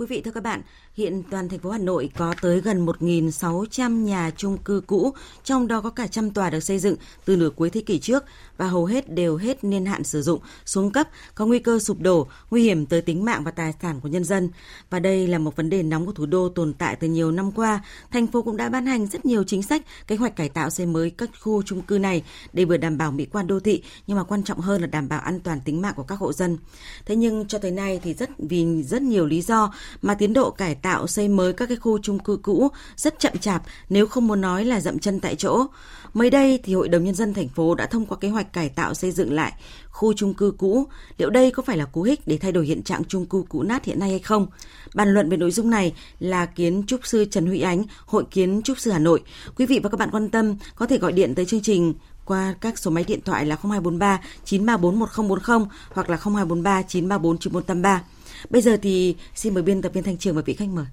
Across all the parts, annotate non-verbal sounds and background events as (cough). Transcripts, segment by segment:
Quý vị, thưa các bạn, hiện toàn thành phố Hà Nội có tới gần 1.600 nhà chung cư cũ, trong đó có cả trăm tòa được xây dựng từ nửa cuối thế kỷ trước và hầu hết đều hết niên hạn sử dụng, xuống cấp, có nguy cơ sụp đổ, nguy hiểm tới tính mạng và tài sản của nhân dân. Và đây là một vấn đề nóng của thủ đô tồn tại từ nhiều năm qua. Thành phố cũng đã ban hành rất nhiều chính sách, kế hoạch cải tạo xây mới các khu chung cư này để vừa đảm bảo mỹ quan đô thị nhưng mà quan trọng hơn là đảm bảo an toàn tính mạng của các hộ dân. Thế nhưng cho tới nay thì rất vì rất nhiều lý do mà tiến độ cải tạo xây mới các cái khu chung cư cũ rất chậm chạp nếu không muốn nói là dậm chân tại chỗ. Mới đây thì Hội đồng nhân dân thành phố đã thông qua kế hoạch cải tạo xây dựng lại khu chung cư cũ. Liệu đây có phải là cú hích để thay đổi hiện trạng chung cư cũ nát hiện nay hay không? Bàn luận về nội dung này là kiến trúc sư Trần Huy Ánh, Hội kiến trúc sư Hà Nội. Quý vị và các bạn quan tâm có thể gọi điện tới chương trình qua các số máy điện thoại là 0243 934 1040 hoặc là 0243 934 9483. Bây giờ thì xin mời biên tập viên Thanh Trường và vị khách mời.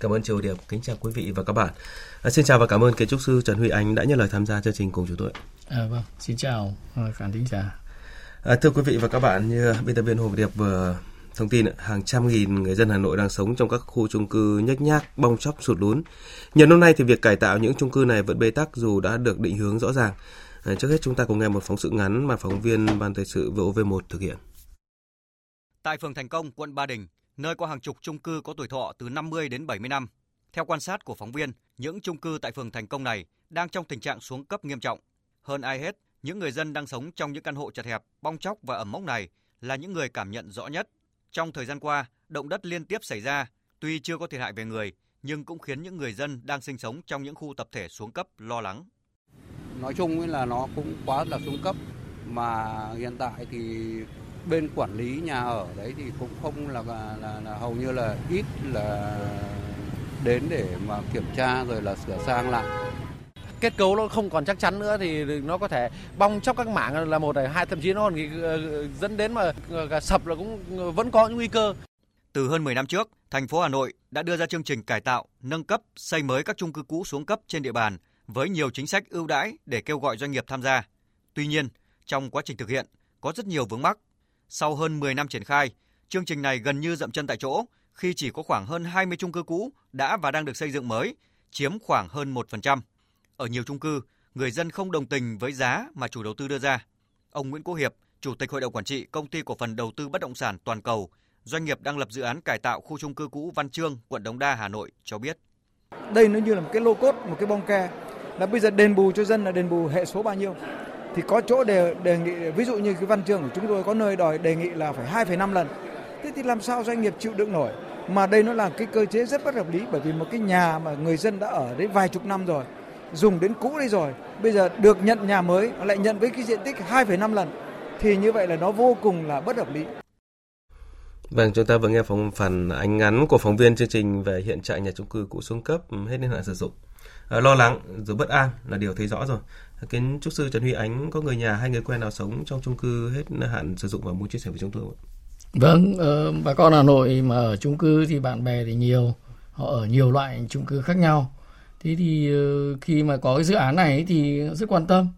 Cảm ơn Triều Điệp, kính chào quý vị và các bạn. À, xin chào và cảm ơn kiến trúc sư Trần Huy Ánh đã nhận lời tham gia chương trình cùng chúng tôi. À, vâng, xin chào khán thính giả. À, thưa quý vị và các bạn, như biên tập viên Hồ Điệp vừa thông tin, hàng trăm nghìn người dân Hà Nội đang sống trong các khu chung cư nhếch nhác, bong chóc, sụt lún. Nhiều năm nay thì việc cải tạo những chung cư này vẫn bế tắc dù đã được định hướng rõ ràng. À, trước hết chúng ta cùng nghe một phóng sự ngắn mà phóng viên Ban Thời sự VOV1 thực hiện. Tại phường Thành Công, quận Ba Đình, nơi có hàng chục chung cư có tuổi thọ từ 50 đến 70 năm. Theo quan sát của phóng viên, những chung cư tại phường Thành Công này đang trong tình trạng xuống cấp nghiêm trọng. Hơn ai hết, những người dân đang sống trong những căn hộ chật hẹp, bong chóc và ẩm mốc này là những người cảm nhận rõ nhất. Trong thời gian qua, động đất liên tiếp xảy ra, tuy chưa có thiệt hại về người, nhưng cũng khiến những người dân đang sinh sống trong những khu tập thể xuống cấp lo lắng. Nói chung là nó cũng quá là xuống cấp mà hiện tại thì bên quản lý nhà ở đấy thì cũng không là, là, là hầu như là ít là đến để mà kiểm tra rồi là sửa sang lại kết cấu nó không còn chắc chắn nữa thì nó có thể bong chóc các mảng là một này hai thậm chí nó còn ờ, dẫn đến mà cả sập là cũng vẫn có những nguy cơ. Từ hơn 10 năm trước, thành phố Hà Nội đã đưa ra chương trình cải tạo, nâng cấp, xây mới các chung cư cũ xuống cấp trên địa bàn với nhiều chính sách ưu đãi để kêu gọi doanh nghiệp tham gia. Tuy nhiên, trong quá trình thực hiện có rất nhiều vướng mắc sau hơn 10 năm triển khai, chương trình này gần như dậm chân tại chỗ khi chỉ có khoảng hơn 20 chung cư cũ đã và đang được xây dựng mới, chiếm khoảng hơn 1%. Ở nhiều chung cư, người dân không đồng tình với giá mà chủ đầu tư đưa ra. Ông Nguyễn Quốc Hiệp, Chủ tịch Hội đồng Quản trị Công ty Cổ phần Đầu tư Bất động sản Toàn cầu, doanh nghiệp đang lập dự án cải tạo khu chung cư cũ Văn Trương, quận Đống Đa, Hà Nội cho biết. Đây nó như là một cái lô cốt, một cái bong ke. Là bây giờ đền bù cho dân là đền bù hệ số bao nhiêu? Thì có chỗ đề đề nghị ví dụ như cái văn chương của chúng tôi có nơi đòi đề nghị là phải 2,5 lần. Thế thì làm sao doanh nghiệp chịu đựng nổi? Mà đây nó là cái cơ chế rất bất hợp lý bởi vì một cái nhà mà người dân đã ở đấy vài chục năm rồi, dùng đến cũ đấy rồi, bây giờ được nhận nhà mới lại nhận với cái diện tích 2,5 lần thì như vậy là nó vô cùng là bất hợp lý. Vâng, chúng ta vừa nghe phóng phản ánh ngắn của phóng viên chương trình về hiện trạng nhà chung cư cũ xuống cấp hết niên hạn sử dụng. À, lo lắng rồi bất an là điều thấy rõ rồi kiến trúc sư Trần Huy Ánh có người nhà hay người quen nào sống trong chung cư hết hạn sử dụng và muốn chia sẻ với chúng tôi không? Vâng, uh, bà con Hà Nội mà ở chung cư thì bạn bè thì nhiều, họ ở nhiều loại chung cư khác nhau. Thế thì uh, khi mà có cái dự án này thì rất quan tâm.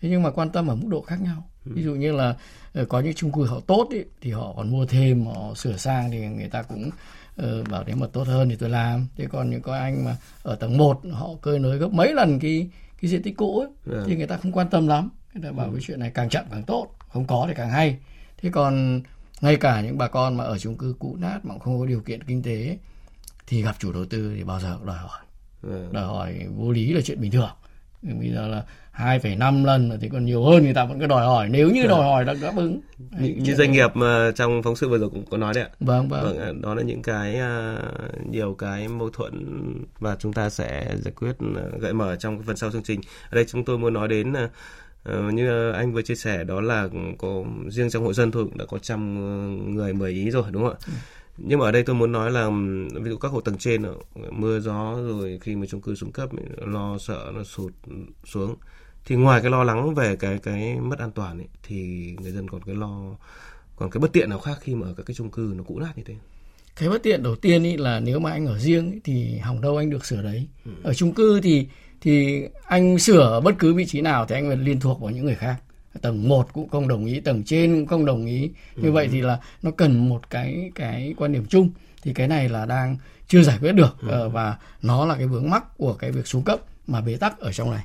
Thế nhưng mà quan tâm ở mức độ khác nhau. Ừ. Ví dụ như là uh, có những chung cư họ tốt ý, thì họ còn mua thêm, họ sửa sang thì người ta cũng uh, bảo nếu mà tốt hơn thì tôi làm. Thế còn những có anh mà ở tầng 1 họ cơi nới gấp mấy lần cái cái diện tích cũ ấy, ừ. thì người ta không quan tâm lắm người ta bảo ừ. cái chuyện này càng chậm càng tốt không có thì càng hay thế còn ngay cả những bà con mà ở chung cư cũ nát mà không có điều kiện kinh tế thì gặp chủ đầu tư thì bao giờ cũng đòi hỏi ừ. đòi hỏi vô lý là chuyện bình thường bây giờ là 2,5 lần thì còn nhiều hơn người ta vẫn cứ đòi hỏi. Nếu như đòi hỏi đã đáp ứng. Như, như doanh nghiệp mà trong phóng sự vừa rồi cũng có nói đấy ạ. Vâng vâng, vâng đó là những cái uh, nhiều cái mâu thuẫn và chúng ta sẽ giải quyết uh, gợi mở trong phần sau chương trình. Ở đây chúng tôi muốn nói đến như anh vừa chia sẻ đó là có riêng trong hộ dân thôi cũng đã có trăm người mười ý rồi đúng không ạ? Nhưng mà ở đây tôi muốn nói là ví dụ các hộ tầng trên mưa gió rồi khi mà chung cư xuống cấp lo sợ nó sụt xuống thì ngoài cái lo lắng về cái cái mất an toàn ấy, thì người dân còn cái lo còn cái bất tiện nào khác khi mà ở các cái chung cư nó cũ nát như thế? Cái bất tiện đầu tiên ý là nếu mà anh ở riêng ý, thì hỏng đâu anh được sửa đấy. Ừ. ở chung cư thì thì anh sửa bất cứ vị trí nào thì anh phải liên thuộc vào những người khác tầng 1 cũng không đồng ý tầng trên cũng không đồng ý như ừ. vậy thì là nó cần một cái cái quan điểm chung thì cái này là đang chưa giải quyết được ừ. và nó là cái vướng mắc của cái việc xuống cấp mà bế tắc ở trong này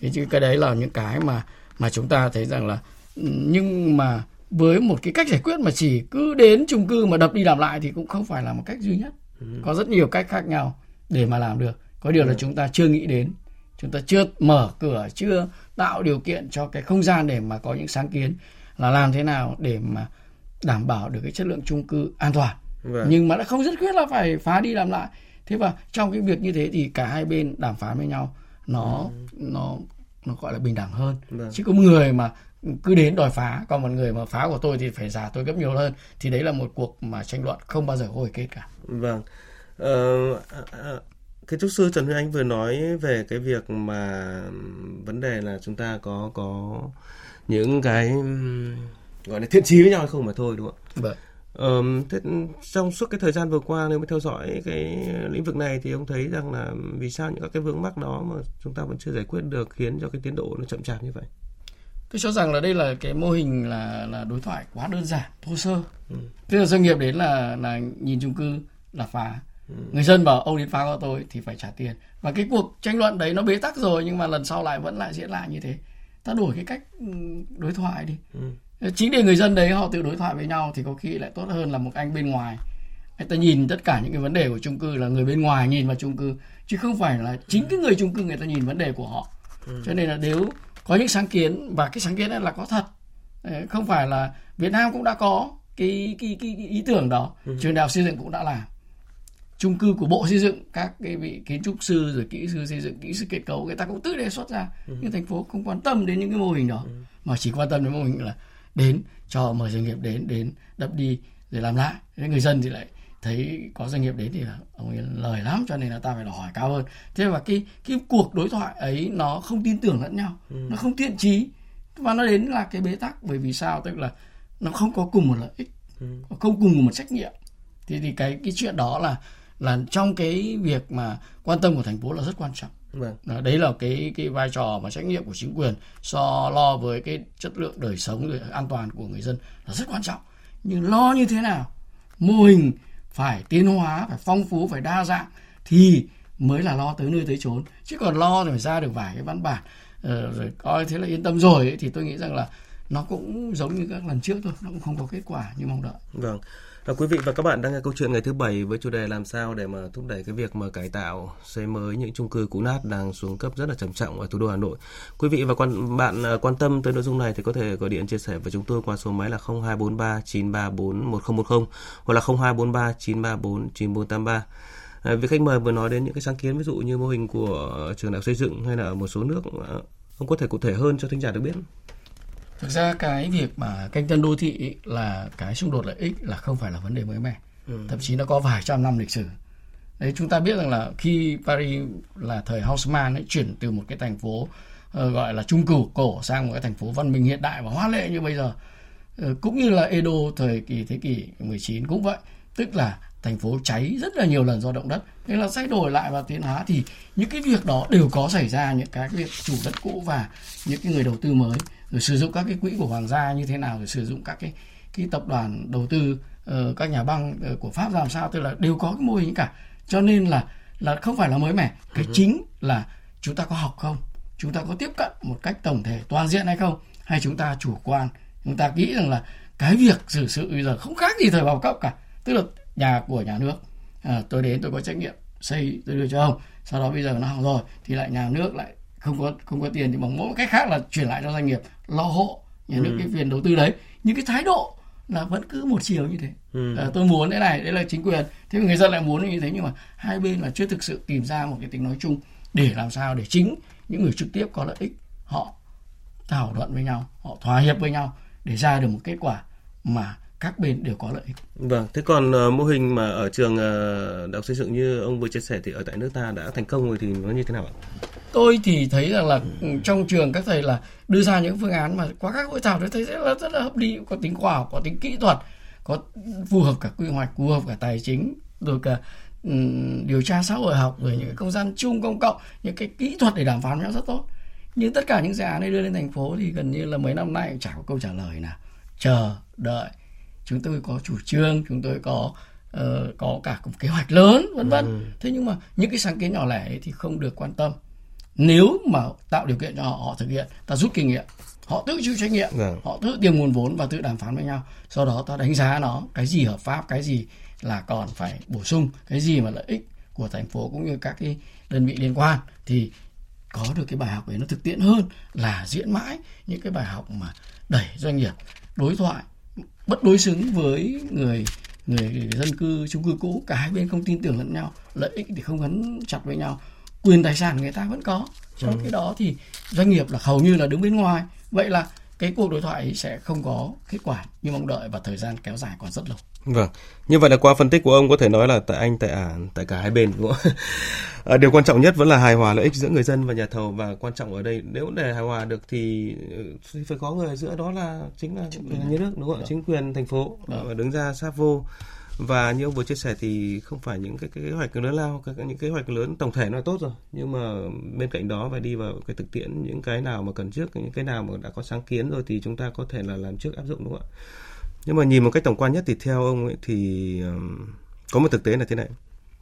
thế chứ cái đấy là những cái mà mà chúng ta thấy rằng là nhưng mà với một cái cách giải quyết mà chỉ cứ đến chung cư mà đập đi làm lại thì cũng không phải là một cách duy nhất ừ. có rất nhiều cách khác nhau để mà làm được có điều là ừ. chúng ta chưa nghĩ đến chúng ta chưa mở cửa chưa tạo điều kiện cho cái không gian để mà có những sáng kiến là làm thế nào để mà đảm bảo được cái chất lượng chung cư an toàn vâng. nhưng mà đã không rất quyết là phải phá đi làm lại thế và trong cái việc như thế thì cả hai bên đàm phán với nhau nó ừ. nó nó gọi là bình đẳng hơn vâng. chứ có một người mà cứ đến đòi phá còn một người mà phá của tôi thì phải giả tôi gấp nhiều hơn thì đấy là một cuộc mà tranh luận không bao giờ có hồi kết cả vâng uh, cái trúc sư Trần Huy Anh vừa nói về cái việc mà vấn đề là chúng ta có có những cái gọi là thiện chí với nhau hay không mà thôi đúng không ạ? Vâng. Um, thế trong suốt cái thời gian vừa qua nếu mà theo dõi cái lĩnh vực này thì ông thấy rằng là vì sao những các cái vướng mắc đó mà chúng ta vẫn chưa giải quyết được khiến cho cái tiến độ nó chậm chạp như vậy? Tôi cho rằng là đây là cái mô hình là là đối thoại quá đơn giản, thô sơ. Ừ. Tức là doanh nghiệp đến là là nhìn chung cư là phá. Người dân bảo ông đến phá của tôi thì phải trả tiền. Và cái cuộc tranh luận đấy nó bế tắc rồi nhưng mà lần sau lại vẫn lại diễn lại như thế. Ta đổi cái cách ừ, đối thoại đi. Ừ chính để người dân đấy họ tự đối thoại với nhau thì có khi lại tốt hơn là một anh bên ngoài người ta nhìn tất cả những cái vấn đề của chung cư là người bên ngoài nhìn vào chung cư chứ không phải là chính cái người chung cư người ta nhìn vấn đề của họ ừ. cho nên là nếu có những sáng kiến và cái sáng kiến này là có thật không phải là Việt Nam cũng đã có cái cái cái, cái ý tưởng đó ừ. trường đại học xây dựng cũng đã làm chung cư của bộ xây dựng các cái vị kiến trúc sư rồi kỹ sư xây dựng kỹ sư kết cấu người ta cũng tự đề xuất ra. Ừ. nhưng thành phố không quan tâm đến những cái mô hình đó. Mà chỉ quan tâm đến mô hình là đến cho mời doanh nghiệp đến đến đập đi rồi làm lại. Thế người dân thì lại thấy có doanh nghiệp đến thì là ông ấy lời lắm cho nên là ta phải đòi hỏi cao hơn. Thế và cái cái cuộc đối thoại ấy nó không tin tưởng lẫn nhau. Ừ. nó không thiện trí và nó đến là cái bế tắc bởi vì sao? Tức là nó không có cùng một lợi ích ừ. không cùng một trách nhiệm. Thì thì cái cái chuyện đó là là trong cái việc mà quan tâm của thành phố là rất quan trọng. Vâng. đấy là cái cái vai trò và trách nhiệm của chính quyền so lo với cái chất lượng đời sống rồi an toàn của người dân là rất quan trọng. Nhưng lo như thế nào? Mô hình phải tiến hóa phải phong phú phải đa dạng thì mới là lo tới nơi tới chốn. Chứ còn lo thì phải ra được vài cái văn bản ờ, rồi coi thế là yên tâm rồi ấy, thì tôi nghĩ rằng là nó cũng giống như các lần trước thôi nó cũng không có kết quả như mong đợi. Vâng và quý vị và các bạn đang nghe câu chuyện ngày thứ bảy với chủ đề làm sao để mà thúc đẩy cái việc mà cải tạo xây mới những chung cư cũ nát đang xuống cấp rất là trầm trọng ở thủ đô Hà Nội. Quý vị và quan bạn à, quan tâm tới nội dung này thì có thể gọi điện chia sẻ với chúng tôi qua số máy là 0243 934 1010 hoặc là 0243 934 9483. À, vị khách mời vừa nói đến những cái sáng kiến ví dụ như mô hình của trường đại học xây dựng hay là ở một số nước à, ông có thể cụ thể hơn cho thính giả được biết thực ra cái việc mà canh tân đô thị là cái xung đột lợi ích là không phải là vấn đề mới mẻ. Ừ. thậm chí nó có vài trăm năm lịch sử. Đấy chúng ta biết rằng là khi Paris là thời Haussmann ấy chuyển từ một cái thành phố uh, gọi là trung cửu cổ sang một cái thành phố văn minh hiện đại và hoa lệ như bây giờ uh, cũng như là Edo thời kỳ thế kỷ 19 cũng vậy. Tức là thành phố cháy rất là nhiều lần do động đất. Thế là thay đổi lại và tiến hóa thì những cái việc đó đều có xảy ra những cái việc chủ đất cũ và những cái người đầu tư mới rồi sử dụng các cái quỹ của hoàng gia như thế nào rồi sử dụng các cái cái tập đoàn đầu tư uh, các nhà băng uh, của pháp làm sao tức là đều có cái mô hình cả. Cho nên là là không phải là mới mẻ. Cái ừ. chính là chúng ta có học không? Chúng ta có tiếp cận một cách tổng thể toàn diện hay không? Hay chúng ta chủ quan? Chúng ta nghĩ rằng là cái việc xử sự bây giờ không khác gì thời bao cấp cả. Tức là nhà của nhà nước à, tôi đến tôi có trách nhiệm xây tôi đưa cho ông. Sau đó bây giờ nó hỏng rồi thì lại nhà nước lại không có không có tiền thì bằng mỗi cách khác là chuyển lại cho doanh nghiệp lo hộ nhà nước ừ. cái tiền đầu tư đấy những cái thái độ là vẫn cứ một chiều như thế ừ. à, tôi muốn thế này đấy là chính quyền thế người dân lại muốn như thế nhưng mà hai bên là chưa thực sự tìm ra một cái tính nói chung để làm sao để chính những người trực tiếp có lợi ích họ thảo luận với nhau họ thỏa hiệp với nhau để ra được một kết quả mà các bên đều có lợi ích. Vâng, thế còn uh, mô hình mà ở trường uh, đại học xây dựng như ông vừa chia sẻ thì ở tại nước ta đã thành công rồi thì nó như thế nào ạ? Tôi thì thấy rằng là ừ. trong trường các thầy là đưa ra những phương án mà qua các hội thảo tôi thấy rất là rất là hợp lý, có tính khoa học, có tính kỹ thuật, có phù hợp cả quy hoạch phù hợp cả tài chính rồi cả um, điều tra xã hội học rồi những cái không gian chung công cộng những cái kỹ thuật để đàm phán nhau rất tốt nhưng tất cả những dự án này đưa lên thành phố thì gần như là mấy năm nay cũng chả có câu trả lời nào chờ đợi chúng tôi có chủ trương chúng tôi có uh, có cả một kế hoạch lớn vân vân ừ. thế nhưng mà những cái sáng kiến nhỏ lẻ ấy thì không được quan tâm nếu mà tạo điều kiện cho họ, họ thực hiện ta rút kinh nghiệm họ tự chịu trách nhiệm ừ. họ tự tìm nguồn vốn và tự đàm phán với nhau sau đó ta đánh giá nó cái gì hợp pháp cái gì là còn phải bổ sung cái gì mà lợi ích của thành phố cũng như các cái đơn vị liên quan thì có được cái bài học ấy nó thực tiễn hơn là diễn mãi những cái bài học mà đẩy doanh nghiệp đối thoại bất đối xứng với người người dân cư chung cư cũ. Cả hai bên không tin tưởng lẫn nhau lợi ích thì không gắn chặt với nhau. Quyền tài sản người ta vẫn có. Trong ừ. cái đó thì doanh nghiệp là hầu như là đứng bên ngoài. Vậy là cái cuộc đối thoại sẽ không có kết quả như mong đợi và thời gian kéo dài còn rất lâu Vâng, như vậy là qua phân tích của ông có thể nói là tại anh, tại ả, tại cả hai bên đúng không? (laughs) à, điều quan trọng nhất vẫn là hài hòa lợi ích giữa người dân và nhà thầu và quan trọng ở đây nếu để hài hòa được thì, thì phải có người giữa đó là chính là nhà nước đúng không? Vâng. Chính quyền thành phố vâng. đứng ra sát vô và như ông vừa chia sẻ thì không phải những cái, cái kế hoạch lớn lao các những kế hoạch lớn tổng thể nó tốt rồi nhưng mà bên cạnh đó phải đi vào cái thực tiễn những cái nào mà cần trước những cái nào mà đã có sáng kiến rồi thì chúng ta có thể là làm trước áp dụng đúng không ạ nhưng mà nhìn một cách tổng quan nhất thì theo ông ấy thì có một thực tế là thế này.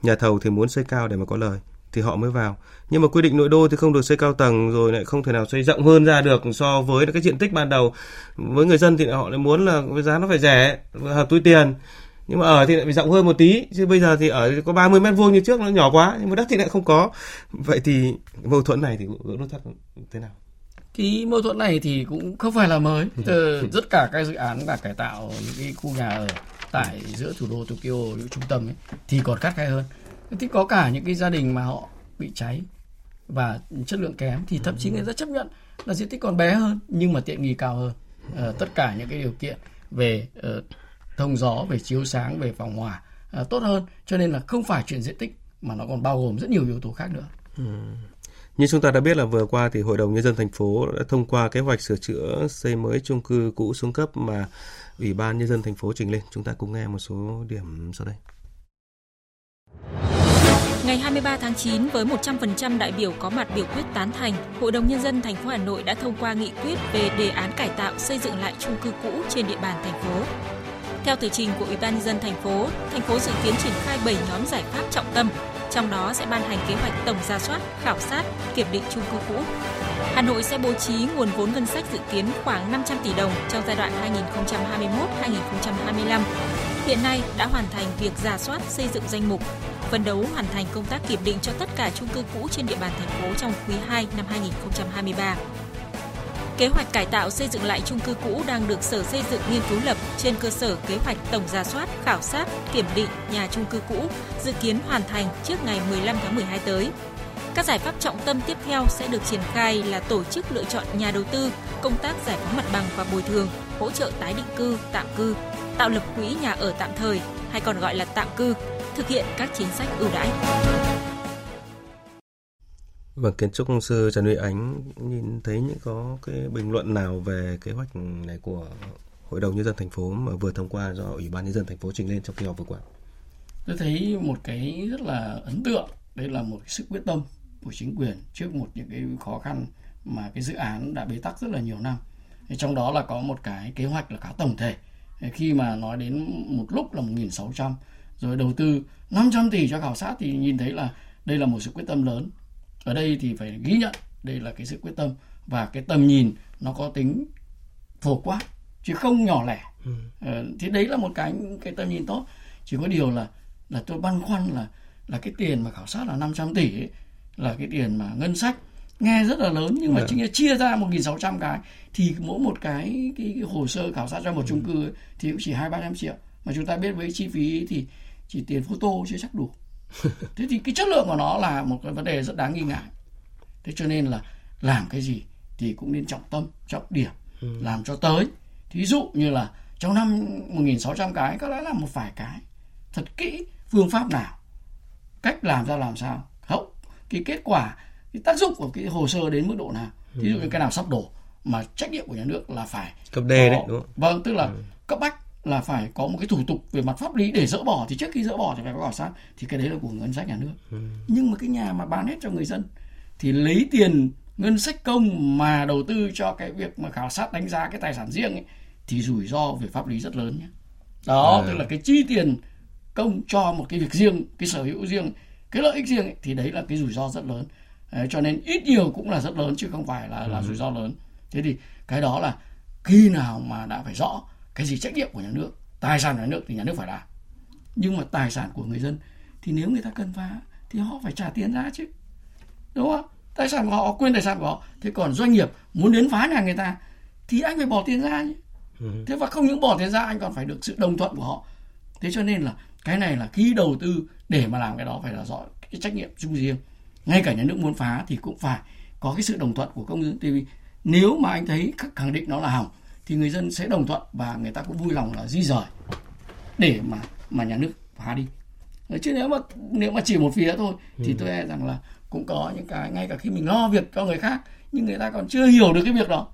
Nhà thầu thì muốn xây cao để mà có lời, thì họ mới vào. Nhưng mà quy định nội đô thì không được xây cao tầng rồi lại không thể nào xây rộng hơn ra được so với cái diện tích ban đầu. Với người dân thì họ lại muốn là với giá nó phải rẻ, hợp túi tiền. Nhưng mà ở thì lại phải rộng hơn một tí, chứ bây giờ thì ở có 30 mét vuông như trước, nó nhỏ quá, nhưng mà đất thì lại không có. Vậy thì mâu thuẫn này thì gỡ nút thế nào? Cái mâu thuẫn này thì cũng không phải là mới. Từ tất cả các dự án và cải tạo những cái khu nhà ở tại giữa thủ đô Tokyo những trung tâm ấy thì còn khắt khe hơn. Thì có cả những cái gia đình mà họ bị cháy và chất lượng kém thì thậm chí người ta chấp nhận là diện tích còn bé hơn nhưng mà tiện nghi cao hơn. Uh, tất cả những cái điều kiện về uh, thông gió về chiếu sáng về phòng hòa uh, tốt hơn. Cho nên là không phải chuyện diện tích mà nó còn bao gồm rất nhiều yếu tố khác nữa. Ừ. Như chúng ta đã biết là vừa qua thì Hội đồng Nhân dân thành phố đã thông qua kế hoạch sửa chữa xây mới chung cư cũ xuống cấp mà Ủy ban Nhân dân thành phố trình lên. Chúng ta cùng nghe một số điểm sau đây. Ngày 23 tháng 9 với 100% đại biểu có mặt biểu quyết tán thành, Hội đồng nhân dân thành phố Hà Nội đã thông qua nghị quyết về đề án cải tạo xây dựng lại chung cư cũ trên địa bàn thành phố. Theo tờ trình của Ủy ban nhân dân thành phố, thành phố dự kiến triển khai 7 nhóm giải pháp trọng tâm trong đó sẽ ban hành kế hoạch tổng ra soát, khảo sát, kiểm định chung cư cũ. Hà Nội sẽ bố trí nguồn vốn ngân sách dự kiến khoảng 500 tỷ đồng trong giai đoạn 2021-2025. Hiện nay đã hoàn thành việc giả soát xây dựng danh mục, phấn đấu hoàn thành công tác kiểm định cho tất cả chung cư cũ trên địa bàn thành phố trong quý 2 năm 2023. Kế hoạch cải tạo xây dựng lại chung cư cũ đang được Sở Xây dựng nghiên cứu lập trên cơ sở kế hoạch tổng ra soát, khảo sát, kiểm định nhà chung cư cũ, dự kiến hoàn thành trước ngày 15 tháng 12 tới. Các giải pháp trọng tâm tiếp theo sẽ được triển khai là tổ chức lựa chọn nhà đầu tư, công tác giải phóng mặt bằng và bồi thường, hỗ trợ tái định cư, tạm cư, tạo lập quỹ nhà ở tạm thời hay còn gọi là tạm cư, thực hiện các chính sách ưu đãi. Vâng, kiến trúc sư Trần Huy Ánh nhìn thấy những có cái bình luận nào về kế hoạch này của Hội đồng nhân dân thành phố mà vừa thông qua do Ủy ban nhân dân thành phố trình lên trong kỳ họp vừa qua? Tôi thấy một cái rất là ấn tượng, đây là một sự quyết tâm của chính quyền trước một những cái khó khăn mà cái dự án đã bế tắc rất là nhiều năm. Trong đó là có một cái kế hoạch là khá tổng thể. Khi mà nói đến một lúc là 1.600 rồi đầu tư 500 tỷ cho khảo sát thì nhìn thấy là đây là một sự quyết tâm lớn ở đây thì phải ghi nhận đây là cái sự quyết tâm và cái tầm nhìn nó có tính phổ quát chứ không nhỏ lẻ ừ. ờ, thì đấy là một cái cái tầm nhìn tốt chỉ có điều là là tôi băn khoăn là là cái tiền mà khảo sát là 500 tỷ ấy, là cái tiền mà ngân sách nghe rất là lớn nhưng mà ừ. chính chia ra 1.600 cái thì mỗi một cái, cái, cái hồ sơ khảo sát cho một ừ. chung cư ấy, thì cũng chỉ hai ba trăm triệu mà chúng ta biết với chi phí thì chỉ tiền photo chưa chắc đủ thế thì cái chất lượng của nó là một cái vấn đề rất đáng nghi ngại thế cho nên là làm cái gì thì cũng nên trọng tâm trọng điểm ừ. làm cho tới thí dụ như là trong năm 1.600 cái có lẽ là một vài cái thật kỹ phương pháp nào cách làm ra làm sao hậu cái kết quả cái tác dụng của cái hồ sơ đến mức độ nào ừ. thí dụ như cái nào sắp đổ mà trách nhiệm của nhà nước là phải cấp D đấy đúng không? Vâng, tức là ừ. cấp bách là phải có một cái thủ tục về mặt pháp lý để dỡ bỏ. Thì trước khi dỡ bỏ thì phải có khảo sát. Thì cái đấy là của ngân sách nhà nước. Ừ. nhưng mà cái nhà mà bán hết cho người dân thì lấy tiền ngân sách công mà đầu tư cho cái việc mà khảo sát đánh giá cái tài sản riêng ấy, thì rủi ro về pháp lý rất lớn nhé. Đó à. tức là cái chi tiền công cho một cái việc riêng cái sở hữu riêng cái lợi ích riêng ấy, thì đấy là cái rủi ro rất lớn. Đấy, cho nên ít nhiều cũng là rất lớn chứ không phải là là ừ. rủi ro lớn. Thế thì cái đó là khi nào mà đã phải rõ cái gì trách nhiệm của nhà nước? Tài sản của nhà nước thì nhà nước phải làm. Nhưng mà tài sản của người dân thì nếu người ta cần phá thì họ phải trả tiền ra chứ. Đúng không? Tài sản của họ quyền tài sản của họ. Thế còn doanh nghiệp muốn đến phá nhà người ta thì anh phải bỏ tiền ra nhé ừ. thế và không những bỏ tiền ra anh còn phải được sự đồng thuận của họ. Thế cho nên là cái này là khi đầu tư để mà làm cái đó phải là rõ cái trách nhiệm chung riêng. Ngay cả nhà nước muốn phá thì cũng phải có cái sự đồng thuận của công dân TV nếu mà anh thấy khẳng định nó là hỏng thì người dân sẽ đồng thuận và người ta cũng vui lòng là di rời để mà mà nhà nước phá đi chứ nếu mà nếu mà chỉ một phía thôi thì ừ. tôi e rằng là cũng có những cái ngay cả khi mình lo việc cho người khác nhưng người ta còn chưa hiểu được cái việc đó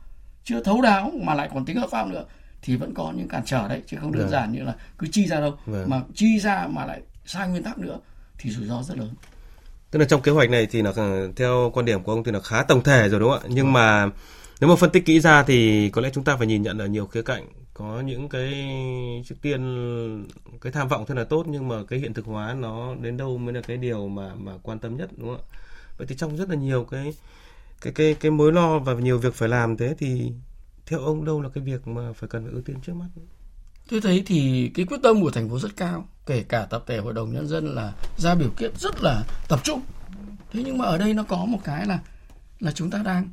chưa thấu đáo mà lại còn tính hợp pháp nữa thì vẫn có những cản trở đấy chứ không đơn vâng. giản như là cứ chi ra đâu vâng. mà chi ra mà lại sai nguyên tắc nữa thì rủi ro rất lớn tức là trong kế hoạch này thì nó theo quan điểm của ông thì nó khá tổng thể rồi đúng không ạ nhưng vâng. mà nếu mà phân tích kỹ ra thì có lẽ chúng ta phải nhìn nhận ở nhiều khía cạnh. Có những cái trước tiên, cái tham vọng thật là tốt, nhưng mà cái hiện thực hóa nó đến đâu mới là cái điều mà mà quan tâm nhất, đúng không ạ? Vậy thì trong rất là nhiều cái cái cái cái mối lo và nhiều việc phải làm thế thì theo ông đâu là cái việc mà phải cần phải ưu tiên trước mắt? Tôi thấy thì cái quyết tâm của thành phố rất cao, kể cả tập thể hội đồng nhân dân là ra biểu kiện rất là tập trung. Thế nhưng mà ở đây nó có một cái là là chúng ta đang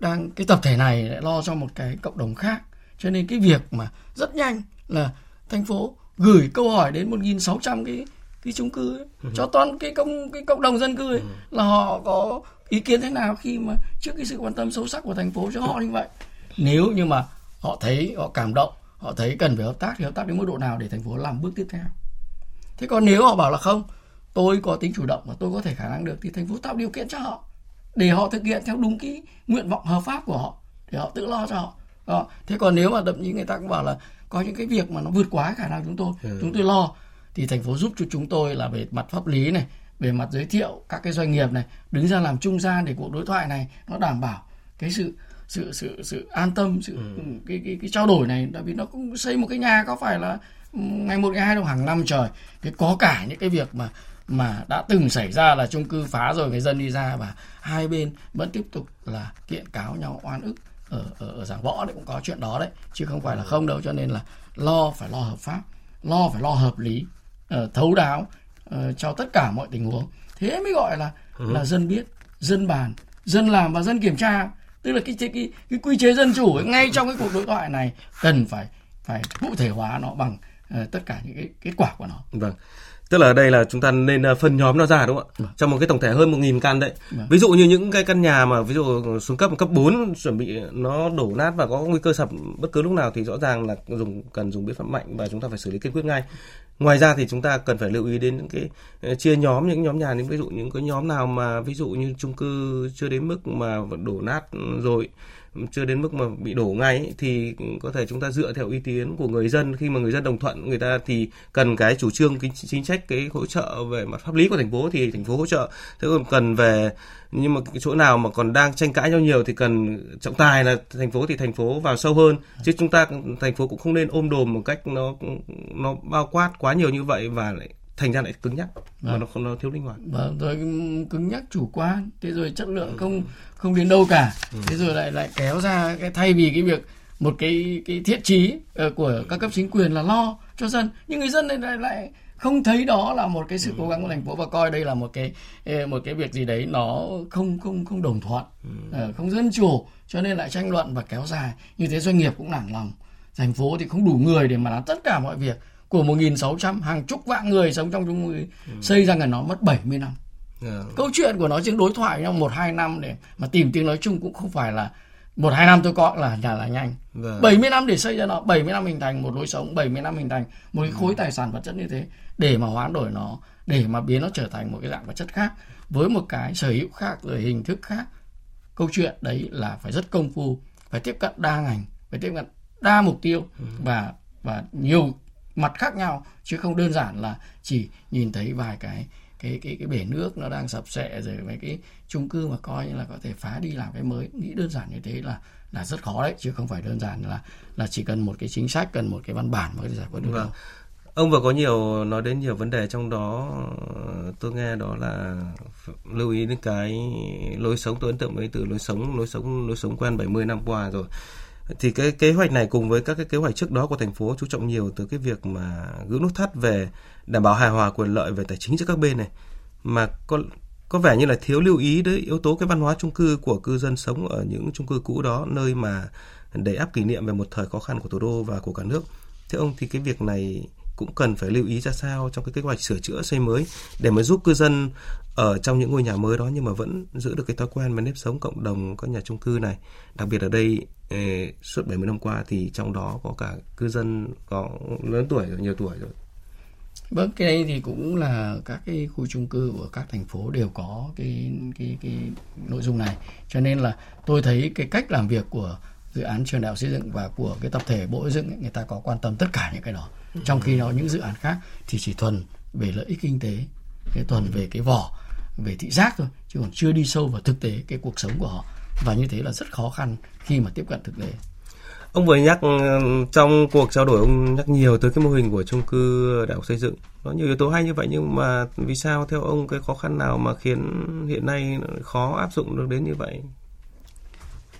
đang cái tập thể này lại lo cho một cái cộng đồng khác cho nên cái việc mà rất nhanh là thành phố gửi câu hỏi đến 1.600 cái cái chung cư ấy, ừ. cho toàn cái công cái cộng đồng dân cư ấy, ừ. là họ có ý kiến thế nào khi mà trước cái sự quan tâm sâu sắc của thành phố cho họ như vậy nếu như mà họ thấy họ cảm động họ thấy cần phải hợp tác thì hợp tác đến mức độ nào để thành phố làm bước tiếp theo thế còn nếu họ bảo là không tôi có tính chủ động và tôi có thể khả năng được thì thành phố tạo điều kiện cho họ để họ thực hiện theo đúng cái nguyện vọng hợp pháp của họ để họ tự lo cho họ đó. thế còn nếu mà thậm chí người ta cũng bảo là có những cái việc mà nó vượt quá khả năng chúng tôi ừ. chúng tôi lo thì thành phố giúp cho chúng tôi là về mặt pháp lý này về mặt giới thiệu các cái doanh nghiệp này đứng ra làm trung gian để cuộc đối thoại này nó đảm bảo cái sự sự sự sự an tâm sự ừ. cái, cái cái trao đổi này tại vì nó cũng xây một cái nhà có phải là ngày một ngày hai đâu hàng năm trời cái có cả những cái việc mà mà đã từng xảy ra là chung cư phá rồi người dân đi ra và hai bên vẫn tiếp tục là kiện cáo nhau oan ức ở ở, ở giảng võ đấy cũng có chuyện đó đấy chứ không phải là không đâu cho nên là lo phải lo hợp pháp lo phải lo hợp lý uh, thấu đáo uh, cho tất cả mọi tình huống. Thế mới gọi là ừ. là dân biết dân bàn dân làm và dân kiểm tra. Tức là cái cái cái, cái quy chế dân chủ ấy, ngay trong cái cuộc đối thoại này cần phải phải cụ thể hóa nó bằng uh, tất cả những cái kết quả của nó. Vâng Tức là ở đây là chúng ta nên ờ, phân nhóm nó ra đúng không ạ? Vâng. Trong một cái tổng thể hơn 1.000 căn đấy. Vâng. Ví dụ như những cái căn nhà mà ví dụ xuống cấp cấp 4 chuẩn bị nó đổ nát và có nguy cơ sập bất cứ lúc nào thì rõ ràng là dùng cần dùng biện pháp mạnh và chúng ta phải xử lý kiên quyết ngay. Ngoài ra thì chúng ta cần phải lưu ý đến những cái ờ, chia nhóm những nhóm nhà những ví dụ những cái nhóm nào mà ví dụ như chung cư chưa đến mức mà đổ nát rồi chưa đến mức mà bị đổ ngay ấy, thì có thể chúng ta dựa theo ý kiến của người dân. Khi mà người dân đồng thuận người ta thì cần cái chủ trương cái chính sách cái hỗ trợ về mặt pháp lý của thành phố thì thành phố hỗ trợ. Thế còn cần về nhưng mà cái chỗ nào mà còn đang tranh cãi nhau nhiều thì cần trọng tài là thành phố thì thành phố vào sâu hơn. Chứ chúng ta thành phố cũng không nên ôm đồm một cách nó nó bao quát quá nhiều như vậy và lại thành ra lại cứng nhắc mà vâng. nó không nó thiếu linh hoạt vâng rồi cứng nhắc chủ quan thế rồi chất lượng không không đến đâu cả ừ. thế rồi lại lại kéo ra cái thay vì cái việc một cái cái thiện trí ờ, của các cấp chính quyền là lo cho dân nhưng người dân lại lại, lại không thấy đó là một cái sự cố gắng của thành phố và coi đây là một cái ờ, một cái việc gì đấy nó không không không đồng thuận ừ. Ờ, không dân chủ cho nên lại tranh luận và kéo dài như thế doanh nghiệp cũng nản lòng thành phố thì không đủ người để mà làm tất cả mọi việc của 1.600 hàng chục vạn người sống trong chung cư ừ. xây ra ngàn nó mất 70 năm yeah. Dạ. câu chuyện của nó trên đối thoại trong một hai năm để mà tìm tiếng nói chung cũng không phải là một hai năm tôi có là là là nhanh vâng. 70 năm để xây ra nó 70 năm hình thành một lối sống 70 năm hình thành một cái khối ừ. tài sản vật chất như thế để mà hoán đổi nó để mà biến nó trở thành một cái dạng vật chất khác với một cái sở hữu khác rồi hình thức khác câu chuyện đấy là phải rất công phu phải tiếp cận đa ngành phải tiếp cận đa mục tiêu ừ. và và nhiều mặt khác nhau chứ không đơn giản là chỉ nhìn thấy vài cái cái cái cái bể nước nó đang sập sệ rồi mấy cái chung cư mà coi như là có thể phá đi làm cái mới. Nghĩ đơn giản như thế là là rất khó đấy chứ không phải đơn giản là là chỉ cần một cái chính sách cần một cái văn bản mà có thể giải quyết được vâng. Ông vừa có nhiều nói đến nhiều vấn đề trong đó tôi nghe đó là lưu ý đến cái lối sống tôi ấn tượng với từ lối sống lối sống lối sống quen 70 năm qua rồi thì cái kế hoạch này cùng với các cái kế hoạch trước đó của thành phố chú trọng nhiều từ cái việc mà gỡ nút thắt về đảm bảo hài hòa quyền lợi về tài chính cho các bên này mà có có vẻ như là thiếu lưu ý đến yếu tố cái văn hóa chung cư của cư dân sống ở những chung cư cũ đó, nơi mà đầy áp kỷ niệm về một thời khó khăn của thủ đô và của cả nước. Thế ông, thì cái việc này cũng cần phải lưu ý ra sao trong cái kế hoạch sửa chữa xây mới để mà giúp cư dân ở trong những ngôi nhà mới đó nhưng mà vẫn giữ được cái thói quen và nếp sống cộng đồng các nhà chung cư này. Đặc biệt ở đây suốt 70 năm qua thì trong đó có cả cư dân có lớn tuổi rồi, nhiều tuổi rồi Vâng, cái đây thì cũng là các cái khu chung cư của các thành phố đều có cái cái cái nội dung này. Cho nên là tôi thấy cái cách làm việc của dự án trường đại học xây dựng và của cái tập thể bộ xây dựng ấy, người ta có quan tâm tất cả những cái đó. Trong khi đó những dự án khác thì chỉ thuần về lợi ích kinh tế, cái thuần về cái vỏ, về thị giác thôi, chứ còn chưa đi sâu vào thực tế cái cuộc sống của họ. Và như thế là rất khó khăn khi mà tiếp cận thực tế. Ông vừa nhắc trong cuộc trao đổi ông nhắc nhiều tới cái mô hình của chung cư đại học xây dựng. Nó nhiều yếu tố hay như vậy nhưng mà vì sao theo ông cái khó khăn nào mà khiến hiện nay khó áp dụng được đến như vậy?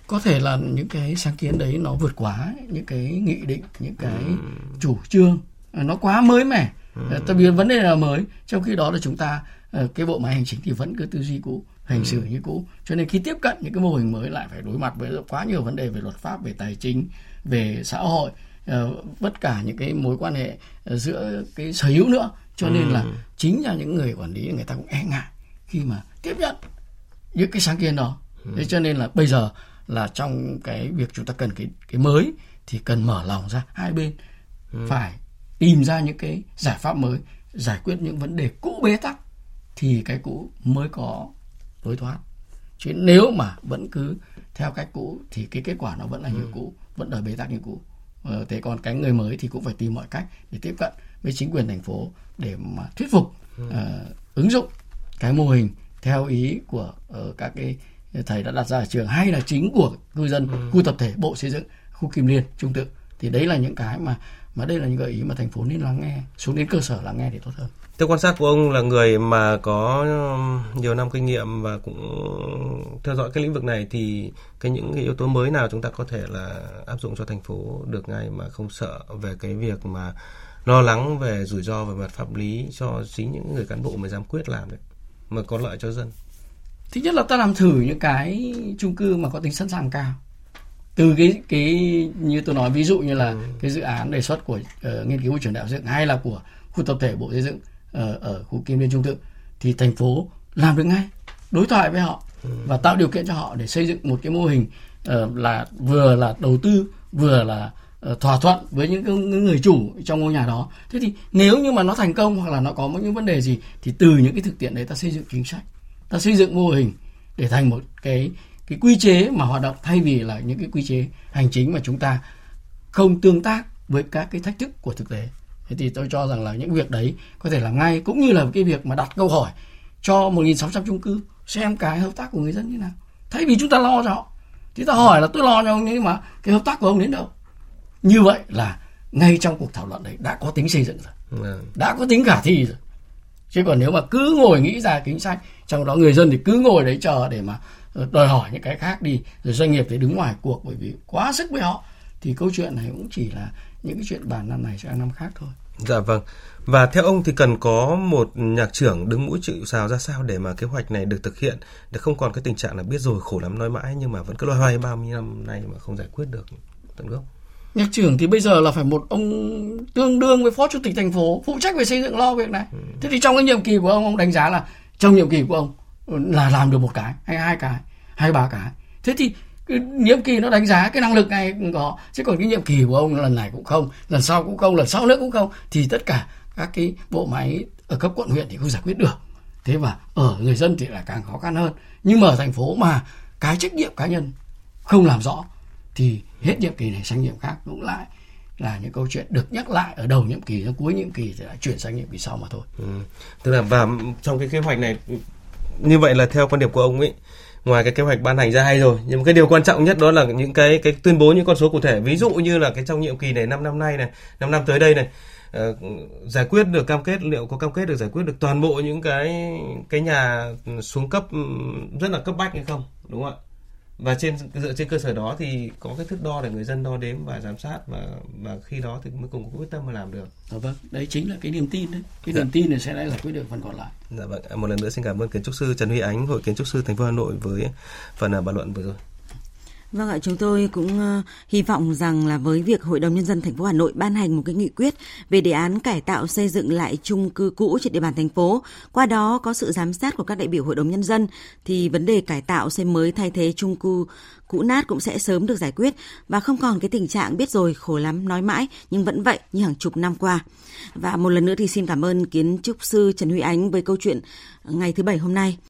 Có thể là những cái sáng kiến đấy nó vượt quá những cái nghị định, những cái ừ. chủ trương. Nó quá mới mẻ. Ừ. Tại vì vấn đề là mới, trong khi đó là chúng ta ờ, cái bộ máy hành chính thì vẫn cứ tư duy cũ hành xử như cũ. Cho nên khi tiếp cận những cái mô hình mới lại phải đối mặt với quá nhiều vấn đề về luật pháp về tài chính về xã hội tất cả những cái mối quan hệ giữa cái sở hữu nữa. Cho nên là chính là những người quản lý người ta cũng e ngại khi mà tiếp nhận những cái sáng kiến đó. Thế cho nên là bây giờ là trong cái việc chúng ta cần cái cái mới thì cần mở lòng ra hai bên phải tìm ra những cái giải pháp mới giải quyết những vấn đề cũ bế tắc thì cái cũ mới có lối thoát chứ nếu mà vẫn cứ theo cách cũ thì cái kết quả nó vẫn là như ừ. cũ vẫn ở bế tắc như cũ ờ, thế còn cái người mới thì cũng phải tìm mọi cách để tiếp cận với chính quyền thành phố để mà thuyết phục ừ. uh, ứng dụng cái mô hình theo ý của uh, các cái thầy đã đặt ra ở trường hay là chính của cư dân ừ. khu tập thể bộ xây dựng khu kim liên trung tự thì đấy là những cái mà mà đây là những gợi ý mà thành phố nên lắng nghe xuống đến cơ sở lắng nghe thì tốt hơn theo quan sát của ông là người mà có nhiều năm kinh nghiệm và cũng theo dõi cái lĩnh vực này thì cái những cái yếu tố mới nào chúng ta có thể là áp dụng cho thành phố được ngay mà không sợ về cái việc mà lo lắng về rủi ro về mặt pháp lý cho chính những người cán bộ mà dám quyết làm đấy mà có lợi cho dân. Thứ nhất là ta làm thử những cái chung cư mà có tính sẵn sàng cao từ cái cái như tôi nói ví dụ như là ừ. cái dự án đề xuất của uh, nghiên cứu của trường đại học dựng hay là của khu tập thể bộ xây dựng ở, ở khu kim liên trung tự thì thành phố làm được ngay đối thoại với họ ừ. và tạo điều kiện cho họ để xây dựng một cái mô hình uh, là vừa là đầu tư vừa là uh, thỏa thuận với những người chủ trong ngôi nhà đó thế thì nếu như mà nó thành công hoặc là nó có những vấn đề gì thì từ những cái thực tiễn đấy ta xây dựng chính sách ta xây dựng mô hình để thành một cái cái quy chế mà hoạt động thay vì là những cái quy chế hành chính mà chúng ta không tương tác với các cái thách thức của thực tế. Thế thì tôi cho rằng là những việc đấy có thể làm ngay cũng như là cái việc mà đặt câu hỏi cho 1.600 chung cư xem cái hợp tác của người dân như nào. Thay vì chúng ta lo cho họ thì ta hỏi là tôi lo cho ông nhưng mà cái hợp tác của ông đến đâu? Như vậy là ngay trong cuộc thảo luận đấy đã có tính xây dựng rồi. Vâng. đã có tính khả thi rồi chứ còn nếu mà cứ ngồi nghĩ ra chính sách trong đó người dân thì cứ ngồi đấy chờ để mà đòi hỏi những cái khác đi rồi doanh nghiệp thì đứng ngoài cuộc bởi vì quá sức với họ thì câu chuyện này cũng chỉ là những cái chuyện bàn năm này sang năm khác thôi. Dạ vâng. Và theo ông thì cần có một nhạc trưởng đứng mũi chịu sào ra sao để mà kế hoạch này được thực hiện? Để không còn cái tình trạng là biết rồi khổ lắm nói mãi nhưng mà vẫn cứ loay hoay bao nhiêu năm nay mà không giải quyết được tận gốc. Nhạc trưởng thì bây giờ là phải một ông tương đương với phó chủ tịch thành phố phụ trách về xây dựng lo việc này. Ừ. thế thì trong cái nhiệm kỳ của ông ông đánh giá là trong nhiệm kỳ của ông là làm được một cái hay hai cái hay ba cái. Thế thì nhiệm kỳ nó đánh giá cái năng lực này cũng có chứ còn cái nhiệm kỳ của ông lần này cũng không lần sau cũng không lần sau nữa cũng không thì tất cả các cái bộ máy ở cấp quận huyện thì không giải quyết được. Thế và ở người dân thì lại càng khó khăn hơn. Nhưng mà ở thành phố mà cái trách nhiệm cá nhân không làm rõ thì hết nhiệm kỳ này sang nhiệm khác cũng lại là những câu chuyện được nhắc lại ở đầu nhiệm kỳ đến cuối nhiệm kỳ thì đã chuyển sang nhiệm kỳ sau mà thôi. Ừ. Tức là và trong cái kế hoạch này như vậy là theo quan điểm của ông ấy ngoài cái kế hoạch ban hành ra hay rồi nhưng mà cái điều quan trọng nhất đó là những cái cái tuyên bố những con số cụ thể ví dụ như là cái trong nhiệm kỳ này 5 năm nay này 5 năm tới đây này uh, giải quyết được cam kết liệu có cam kết được giải quyết được toàn bộ những cái cái nhà xuống cấp ừ, rất là cấp bách hay không đúng không ạ và trên dựa trên cơ sở đó thì có cái thước đo để người dân đo đếm và giám sát và và khi đó thì mới cùng có quyết tâm mà làm được. Dạ vâng, đấy chính là cái niềm tin đấy. Cái dạ. niềm tin này sẽ lại giải quyết được phần còn lại. Dạ vâng, một lần nữa xin cảm ơn kiến trúc sư Trần Huy Ánh, Hội kiến trúc sư thành phố Hà Nội với phần à, bàn luận vừa rồi. Vâng ạ, chúng tôi cũng ờ, hy vọng rằng là với việc Hội đồng nhân dân thành phố Hà Nội ban hành một cái nghị quyết về đề án cải tạo xây dựng lại chung cư cũ trên địa bàn thành phố, qua đó có sự giám sát của các đại biểu Hội đồng nhân dân thì vấn đề cải tạo xây mới thay thế chung cư cũ nát cũng sẽ sớm được giải quyết và không còn cái tình trạng biết rồi khổ lắm nói mãi nhưng vẫn vậy như hàng chục năm qua. Và một lần nữa thì xin cảm ơn kiến trúc sư Trần Huy Ánh với câu chuyện ngày thứ bảy hôm nay.